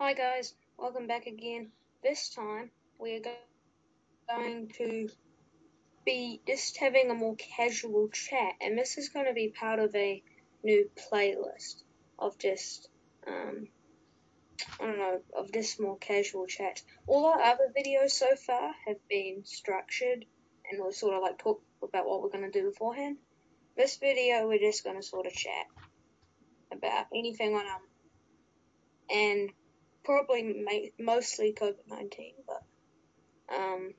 Hi guys, welcome back again. This time we're going to be just having a more casual chat, and this is going to be part of a new playlist of just, um, I don't know, of just more casual chat. All our other videos so far have been structured and we'll sort of like talk about what we're going to do beforehand. This video, we're just going to sort of chat about anything on um, and probably mostly COVID 19, but, um,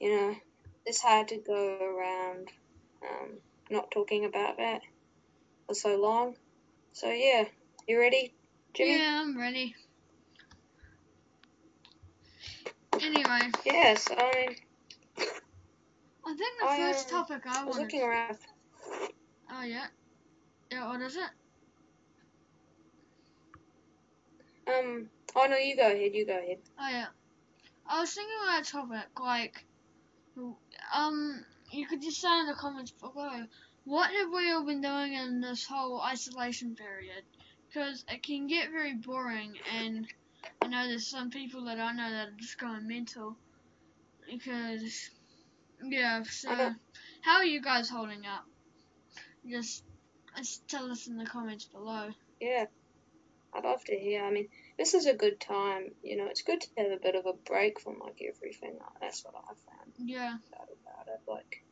you know, it's hard to go around um, not talking about that for so long. So, yeah, you ready, Jimmy? Yeah, I'm ready. Anyway. Yes, I mean. I think the I, first um, topic I, I was wanted. looking around. Oh yeah. Yeah. What is it? Um. Oh no, you go ahead. You go ahead. Oh yeah. I was thinking about a topic like, um, you could just say in the comments below, what have we all been doing in this whole isolation period? Because it can get very boring, and I know there's some people that I know that are just going mental. Because, yeah. So, how are you guys holding up? Just, just tell us in the comments below. Yeah. I'd love to hear. I mean, this is a good time. You know, it's good to have a bit of a break from like everything. That's what I found Yeah. out about it. Like,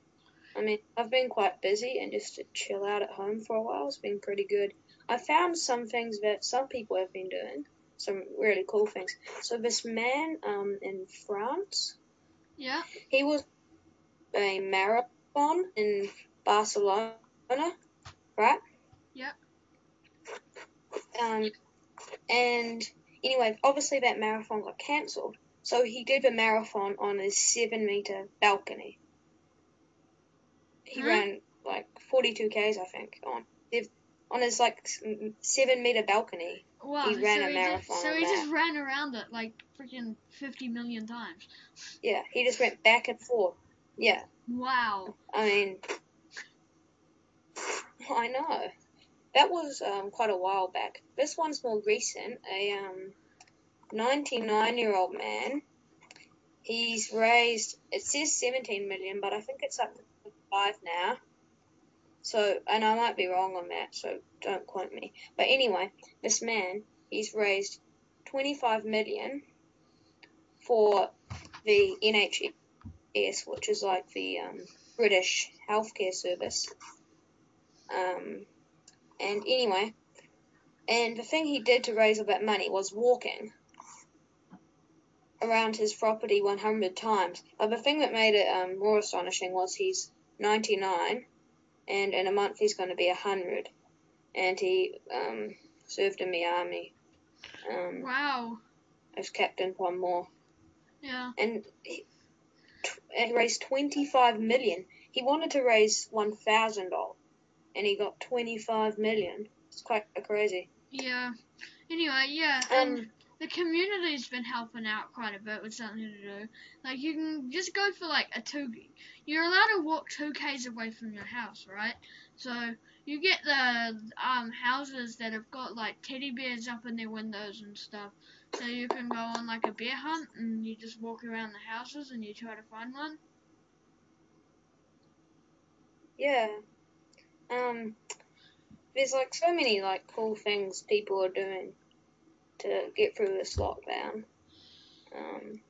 I mean, I've been quite busy, and just to chill out at home for a while has been pretty good. I found some things that some people have been doing, some really cool things. So this man, um, in France, Yeah. he was a marathon in Barcelona, right? Yep. Um, and anyway, obviously that marathon got cancelled. So he did the marathon on a seven meter balcony. He Huh? ran like 42 k's, I think, on on his like seven meter balcony. Wow. He ran so a he marathon Just, so he that. just ran around it like freaking 50 million times. Yeah, he just went back and forth. Yeah, Wow. I mean, I know. That was um, quite a while back. This one's more recent. A um, 99 year old man. He's raised, it says 17 million, but I think it's up to 5 now. So, and I might be wrong on that, so don't quote me. But anyway, this man, he's raised 25 million for the NHS, which is like the um, British healthcare service. Um, and anyway, and the thing he did to raise all that money was walking around his property 100 times. But the thing that made it um, more astonishing was he's 99, and in a month he's going to be 100. And he um, served in the army um, Wow. as Captain Tom Moore. Yeah. And he, t- he raised 25 million. He wanted to raise $1,000, and he got 25 million. It's quite crazy. Yeah. Anyway, yeah. Um, Um, the community's been helping out quite a bit with something to do. Like you can just go for like a two. You're allowed to walk two k's away from your house, right? So you get the um houses that have got like teddy bears up in their windows and stuff. So you can go on like a bear hunt and you just walk around the houses and you try to find one. Yeah. Um, there's like so many like cool things people are doing to get through this lockdown. Um,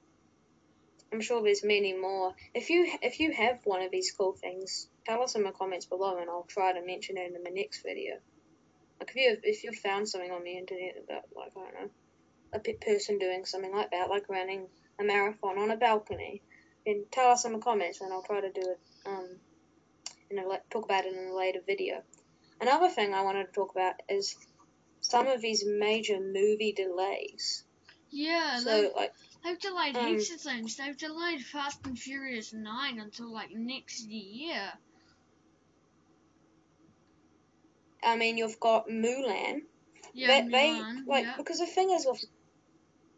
I'm sure there's many more. If you if you have one of these cool things, tell us in the comments below, and I'll try to mention it in the next video. Like if you if you found something on the internet about like I don't know a pe- person doing something like that, like running a marathon on a balcony, then tell us in the comments, and I'll try to do it. Um, and I'll talk about it in a later video. Another thing I wanted to talk about is some of these major movie delays. Yeah, So they've, like they've delayed um, heaps of things. They've delayed Fast and Furious 9 until like next year. I mean you've got Mulan. Yeah, they, they Mulan, like yeah. because the thing is with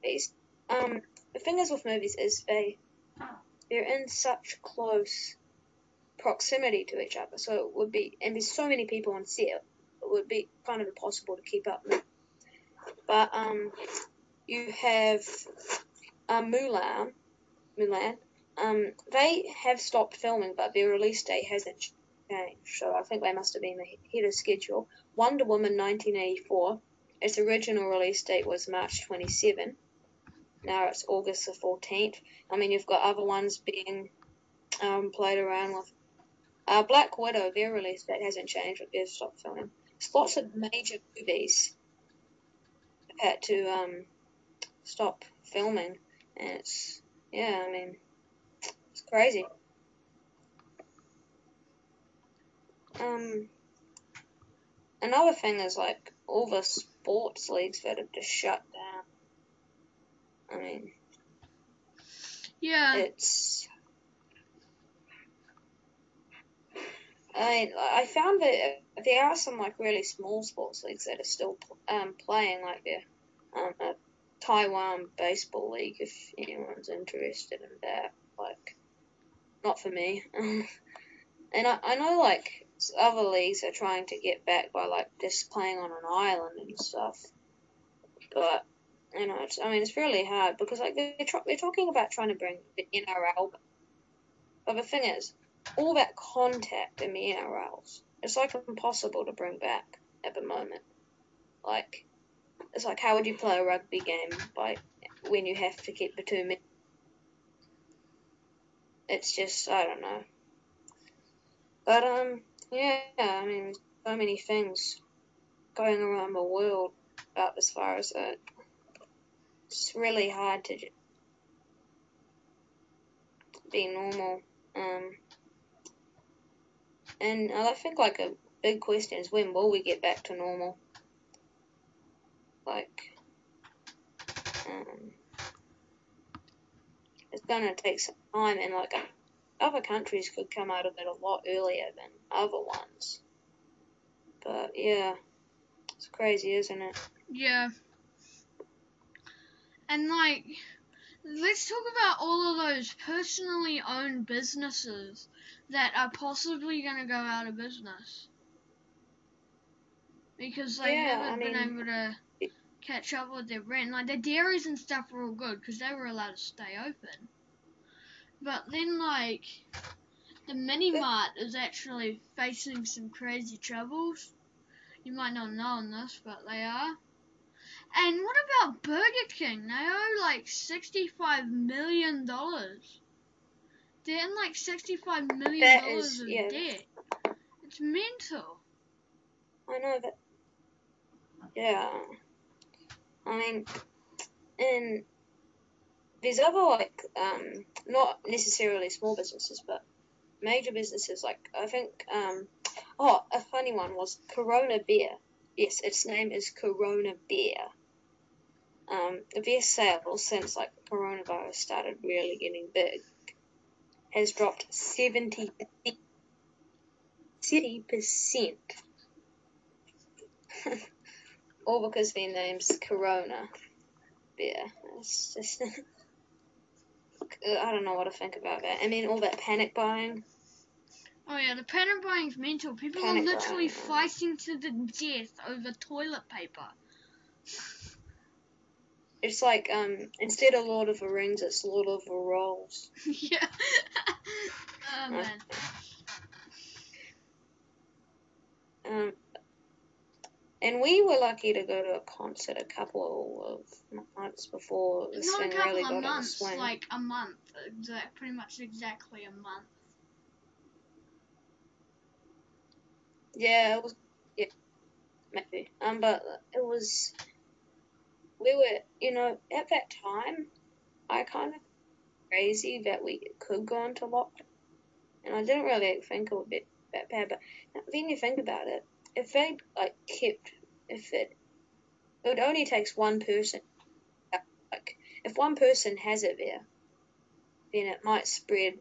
these um the thing is with movies is they they're in such close proximity to each other, so it would be and there's so many people on set, it would be kind of impossible to keep up. But um, you have um, Mulan, Mulan. Um, they have stopped filming, but their release date hasn't changed. So I think they must have been ahead of schedule. Wonder Woman 1984. Its original release date was March 27. Now it's August the 14th. I mean, you've got other ones being um, played around with. Uh, Black Widow, their release date hasn't changed, but they've stopped filming. There's lots of major movies had to um, stop filming, and it's yeah, I mean, it's crazy. Um, another thing is like all the sports leagues that have just shut down. I mean, Yeah. it's. I I found that there are some like really small sports leagues that are still um, playing, like the um, Taiwan baseball league. If anyone's interested in that, like, not for me. and I, I know like other leagues are trying to get back by like just playing on an island and stuff, but you know, I mean, it's really hard because like they're tr- they're talking about trying to bring the NRL, but the thing is, all that contact in the NRLs, it's like impossible to bring back at the moment. Like, it's like how would you play a rugby game by when you have to keep the two men? It's just I don't know. But um, yeah, I mean, so many things going around the world about as far as that. It's really hard to be normal. Um, and I think like a big question is when will we get back to normal? Like, um, it's gonna take some time, and like other countries could come out of it a lot earlier than other ones. But yeah, it's crazy, isn't it? Yeah. And like, let's talk about all of those personally owned businesses that are possibly going to go out of business because they Yeah, haven't I been mean- able to catch up with their rent. Like the dairies and stuff were all good because they were allowed to stay open. But then like the mini mart is actually facing some crazy troubles. You might not know this, but they are. And what about Burger King? They owe like sixty-five million dollars. They're in like $65 million is- of yeah. debt. It's mental. I know that. Yeah. I mean, and there's other like um not necessarily small businesses, but major businesses like I think um oh a funny one was Corona Beer. Yes, its name is Corona Beer. Um, sales since like coronavirus started really getting big has dropped seventy seventy percent. All because their name's Corona beer. It's just I don't know what to think about that. I mean, all that panic buying. Oh yeah, the panic buying's mental. People Panic are literally buying. fighting to the death over toilet paper. It's like um instead of Lord of the Rings, it's Lord of the Rolls. yeah. oh man. Um, and we were lucky to go to a concert a couple of months before this Not a couple really of got in the months, swing. like a month. Exact, pretty much exactly a month. Yeah, it was. Yeah, maybe. Um, but it was. We were, you know, at that time, I kind of crazy that we could go into lockdown, and I didn't really think it would be that bad. But then you think about it, if they like kept, if it, it only takes one person. Like, if one person has it there, then it might spread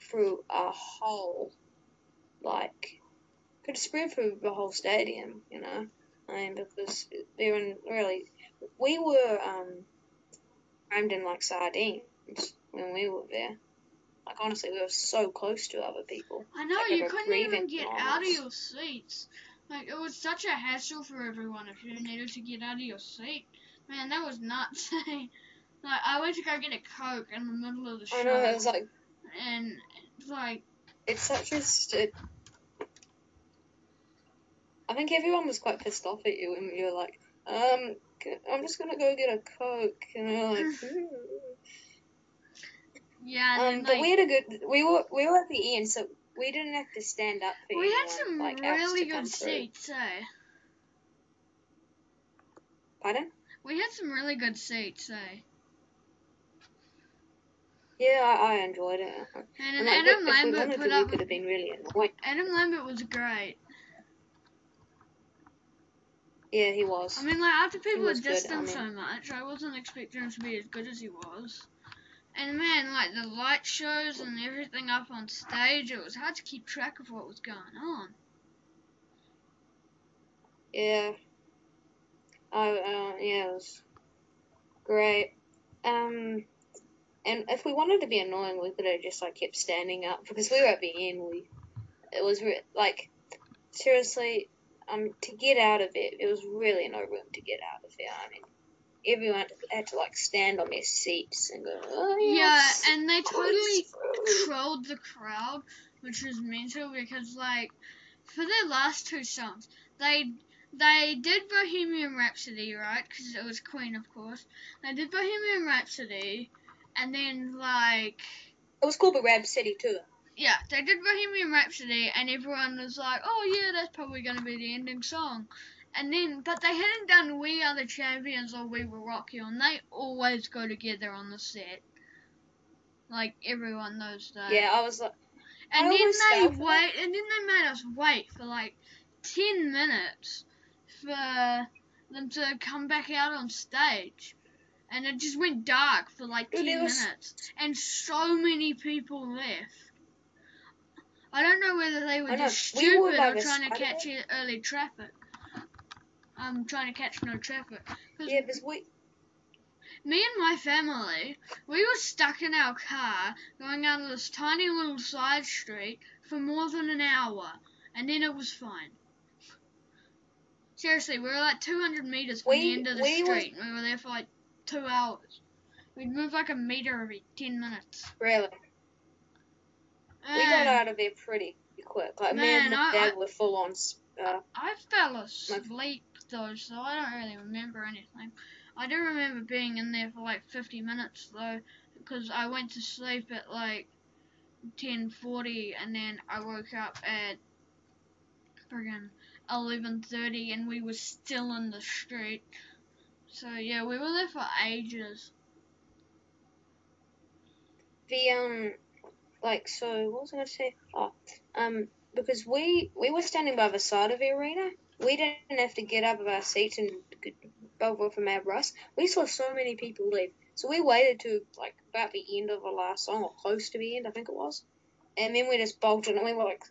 through a whole, like, could spread through the whole stadium, you know. I mean, because they're in really, we were um, crammed in like sardines when we were there. Like honestly, we were so close to other people. I know Like you couldn't even get out of your seats. Like it was such a hassle for everyone if you needed to get out of your seat. Man, that was nuts. like I went to go get a coke in the middle of the show, I know it was like and like it's such a. St- I think everyone was quite pissed off at you when you were like, um, I'm just gonna go get a coke, and you're like, hmm. yeah. um, And but then, we had a good. We were we were at the end, so we didn't have to stand up for we had some like, really good seats, eh? Pardon? We had some really good seats, eh? Yeah, I, I enjoyed it. And, And and like, Adam we Lambert wanted put to, up. could have been really annoying. Adam Lambert was great. Yeah, he was. I mean, like after people had good, dissed I him so much, I wasn't expecting him to be as good as he was. And man, like the light shows and everything up on stage, it was hard to keep track of what was going on. Yeah. I uh, yeah, it was great. Um, and if we wanted to be annoying, we could have just like kept standing up because we were at the end. We it was re- like seriously, um, to get out of it, there was really no room to get out of it. I mean, everyone had to like stand on their seats and go. Oh, Yeah, and they totally Please." trolled the crowd, which was mental because like for their last two songs, they they did Bohemian Rhapsody, right? Because it was Queen, of course. They did Bohemian Rhapsody, and then like It was called the Rap City too. Yeah, they did Bohemian Rhapsody, and everyone was like, "Oh yeah, that's probably gonna be the ending song." And then, but they hadn't done "We Are the Champions" or "We Will Rock You," and they always go together on the set. Like everyone knows that. Yeah, I was like, And I then they wait, and then they made us wait for like ten minutes for them to come back out on stage, and it just went dark for like ten minutes, and so many people left. I don't know whether they were just we were stupid or trying to catch it. early traffic. I'm trying to catch no traffic. 'Cause yeah, because we me and my family, we were stuck in our car going out of this tiny little side street for more than an hour, and then it was fine. Seriously, we were like 200 meters from We- the end of the we was- street, and we were there for like two hours. We'd move like a meter every 10 minutes. really we got out of there pretty quick. Like me Man, and I- my dad I- were full on. Uh, I fell asleep though, so I don't really remember anything. I do remember being in there for like 50 minutes though, because I went to sleep at like 10:40, and then I woke up at friggin' 11:30, and we were still in the street. So yeah, we were there for ages. the um, like so, what was I gonna say? Oh, um, because we we were standing by the side of the arena. We didn't have to get up of our seats and over from our bus. We saw so many people leave, so we waited to like about the end of the last song or close to the end, I think it was, and then we just bolted and we were like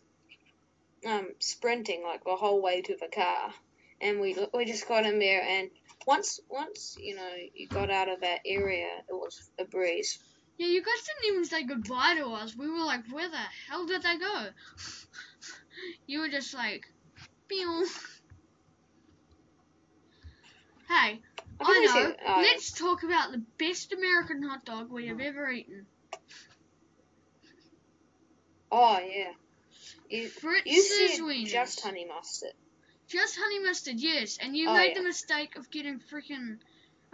um sprinting like the whole way to the car, and we we just got in there and. Once, once you know you got out of that area, it was a breeze. Yeah, you guys didn't even say goodbye to us. We were like, where the hell did they go? You were just like, pew. Hey, I I know. uh, Let's talk about the best American hot dog we have ever eaten. Oh yeah. You Fritz's Wieners. just honey mustard. Just honey mustard, yes. And you Oh, made yeah. the mistake of getting freaking.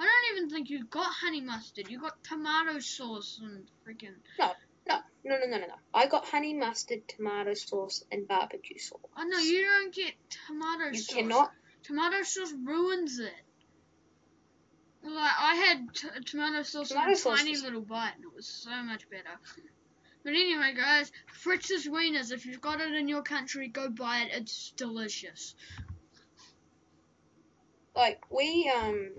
I don't even think you got honey mustard. You got tomato sauce and freaking. No, no, no, no, no, no. no. I got honey mustard, tomato sauce, and barbecue sauce. Oh no, you don't get tomato You sauce. You cannot. Tomato sauce ruins it. Like I had t- tomato sauce in a sauce tiny little bite, and it was so much better. But anyway, guys, Fritz's Wieners. If you've got it in your country, go buy it. It's delicious. Like we um.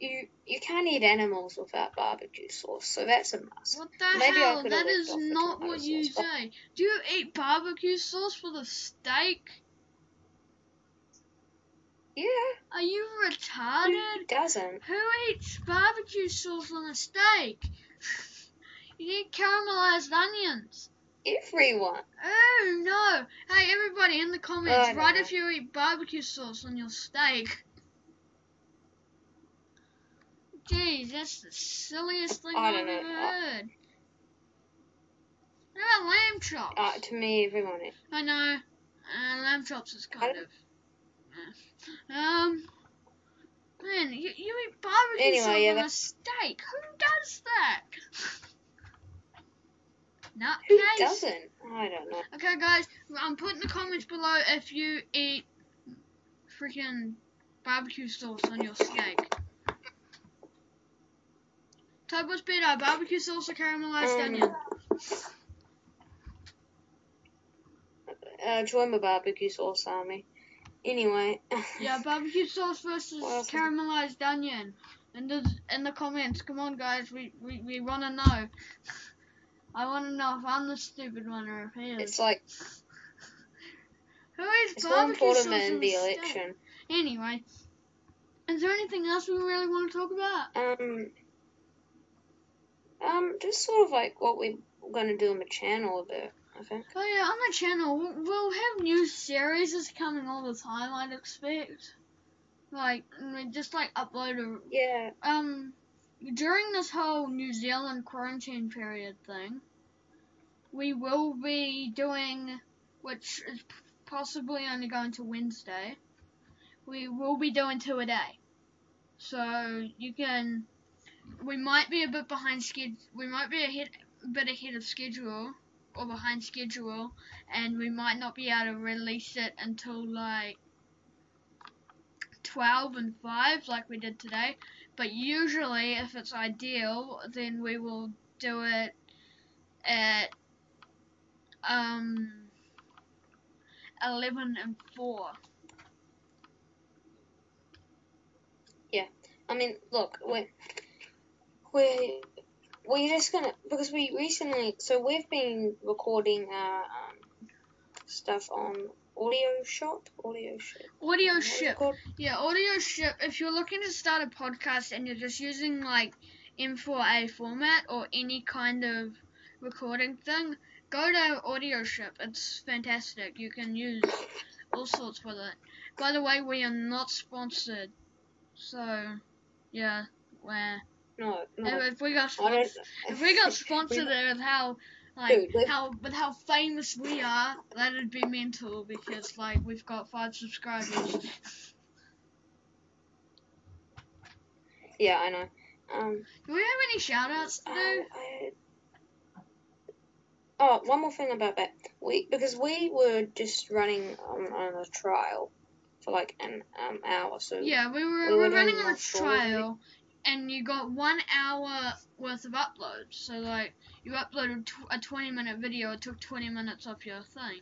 You you can't eat animals without barbecue sauce, so that's a must. What the Maybe hell? That is not what you sauce, say. Do you eat barbecue sauce for the steak? Yeah, Are you retarded? who doesn't? Who eats barbecue sauce on a steak? You need caramelized onions. everyone. Oh no! Hey everybody in the comments, don't write know. if you eat barbecue sauce on your steak. Jeez, that's the silliest thing I know. ever heard. What about lamb chops? Uh, to me, everyone. Is. I know. Uh, lamb chops is kind of. eh. Um. Man, you, you eat barbecue Anyway, sauce yeah, on a steak. Who does that? Who Nutcase. doesn't? I don't know. Okay, guys, I'm putting the comments below if you eat freaking barbecue sauce on your steak. Todd, what's better, barbecue sauce or caramelized Um, onion? Uh, join my barbecue sauce army. Anyway. Yeah, barbecue sauce versus is- caramelized onion. In the in the comments, come on, guys, we we, we want to know. I want to know if I'm the stupid one or if he is. It's like Who eats it's more barbecue important sauce than the election. Anyway, is there anything else we really want to talk about? Um. Um, just sort of like what we're gonna do on the channel a bit. I think. Oh yeah, on the channel we'll, we'll have new series coming all the time. I'd expect, like we just like upload a Yeah. um during this whole New Zealand quarantine period thing. We will be doing, which is possibly only going to Wednesday. We will be doing two a day, so you can. We might be a bit behind schedule. We might be ahead, a bit ahead of schedule or behind schedule, and we might not be able to release it until like 12 and 5 like we did today. But usually, if it's ideal, then we will do it at um 11 and 4. Yeah, I mean, look, we're we we're just gonna because we recently so we've been recording our um, stuff on Audio Shop, Audio Shop. Audio ship. Yeah, audio ship. If you're looking to start a podcast and you're just using like M4A format or any kind of recording thing, go to audio ship. It's fantastic. You can use all sorts with it. By the way, we are not sponsored. So, yeah, we're No, no. if, we got sponsored, if we got sponsored with how like Dude, how with how famous we are, that'd be mental because like we've got five subscribers. Yeah, I know. Um, Do we have any shout outs to uh, do? I, oh, one more thing about that. We because we were just running on, on a trial for like an um, hour, so Yeah, we were, we we were were running on a trial and you got one hour worth of uploads. So like you uploaded a 20 minute video, it took 20 minutes off your thing.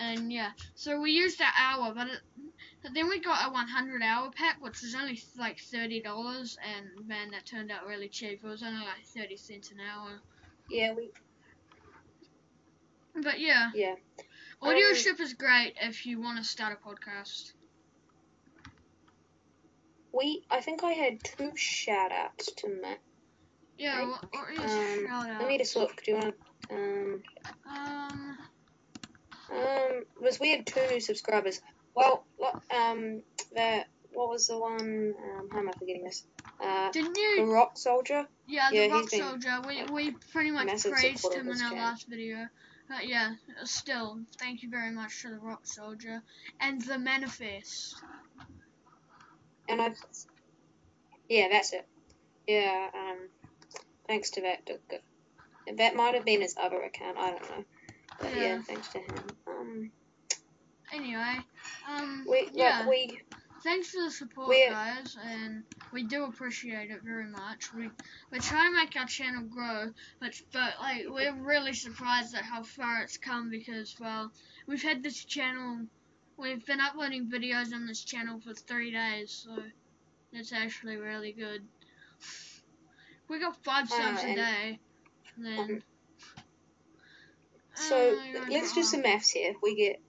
And yeah, so we used that hour, but, it, but then we got a 100 hour pack, which was only like $30, and man, that turned out really cheap. It was only like 30 cents an hour. yeah, we But yeah, yeah. audio Um, ship is great if you want to start a podcast. We I think I had two shout outs to Matt. Yeah, Right. what, what is Um, shout out? Let me just look. Do you want to? Um, Um, um, was we had two new subscribers. Well, um, that what was the one? Um, how am I forgetting this? Uh, didn't the? Rock Soldier. Yeah, the Yeah, Rock Soldier. We we pretty much praised him in our channel. last video. But yeah, still, thank you very much to the Rock Soldier and the Manifest. And I, yeah, that's it. Yeah, um, thanks to that. th- th- That might have been his other account. I don't know. But yeah, Yeah. thanks to him. Um, Anyway, um, we yeah, like we thanks for the support, we- guys, and we do appreciate it very much. We we're trying to make our channel grow, but but like we're really surprised at how far it's come because well, we've had this channel, we've been uploading videos on this channel for three days, so it's actually really good. We got five know, subs a day, then. Um, so Oh let's do some maths here. We get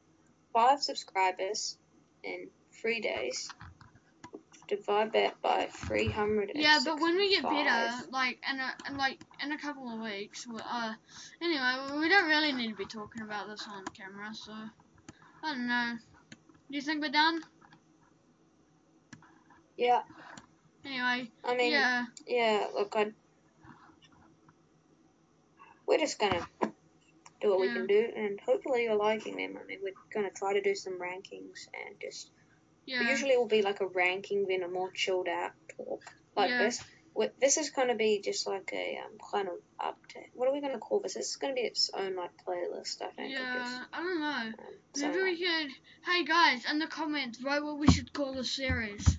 five subscribers in three days. divide that by 300. Yeah, but when we get better, like in a like in a couple of weeks, we uh, anyway, we don't really need to be talking about this on camera, so I don't know. Do you think we're done? Yeah. Anyway, I mean, yeah, yeah. Look, I. We're just gonna do what we can do, and hopefully you're liking them. I mean, we're gonna try to do some rankings and just. yeah, Usually it will be like a ranking, then a more chilled out talk like Yeah. this. This is gonna be just like a um, kind of update. What are we gonna call this? This is gonna be its own like playlist, I think. yeah. I don't know. Um, so, Maybe we could. Hey guys, in the comments, write what we should call the series.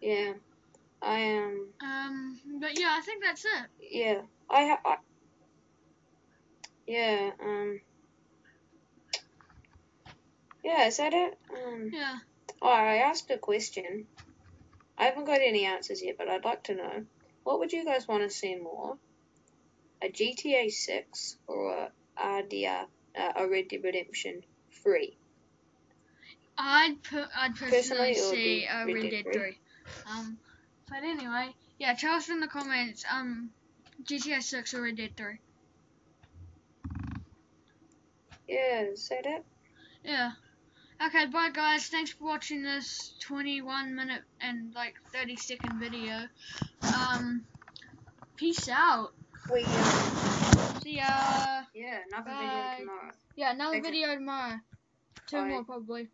yeah, I am. Um, but yeah, I think that's it. Yeah, I, have. I yeah, um, yeah, is that it? Um, Yeah. oh, I asked a question. I haven't got any answers yet, but I'd like to know what would you guys want to see more? A GTA 6 or a RDR, uh, a Red Dead Redemption 3? I'd put. I'd personally, Personally, see uh, Red Red Dead Dead 3. 3. Um, but anyway, yeah, tell us in the comments. Um, GTA 6 or Red Dead 3. Yeah, is that? Yeah. Okay, bye guys. Thanks for watching this 21 minute and like 30 second video. Um, peace out. We, See ya. yeah, another Bye. video tomorrow. Yeah, another Okay. video tomorrow. Two Bye. more probably.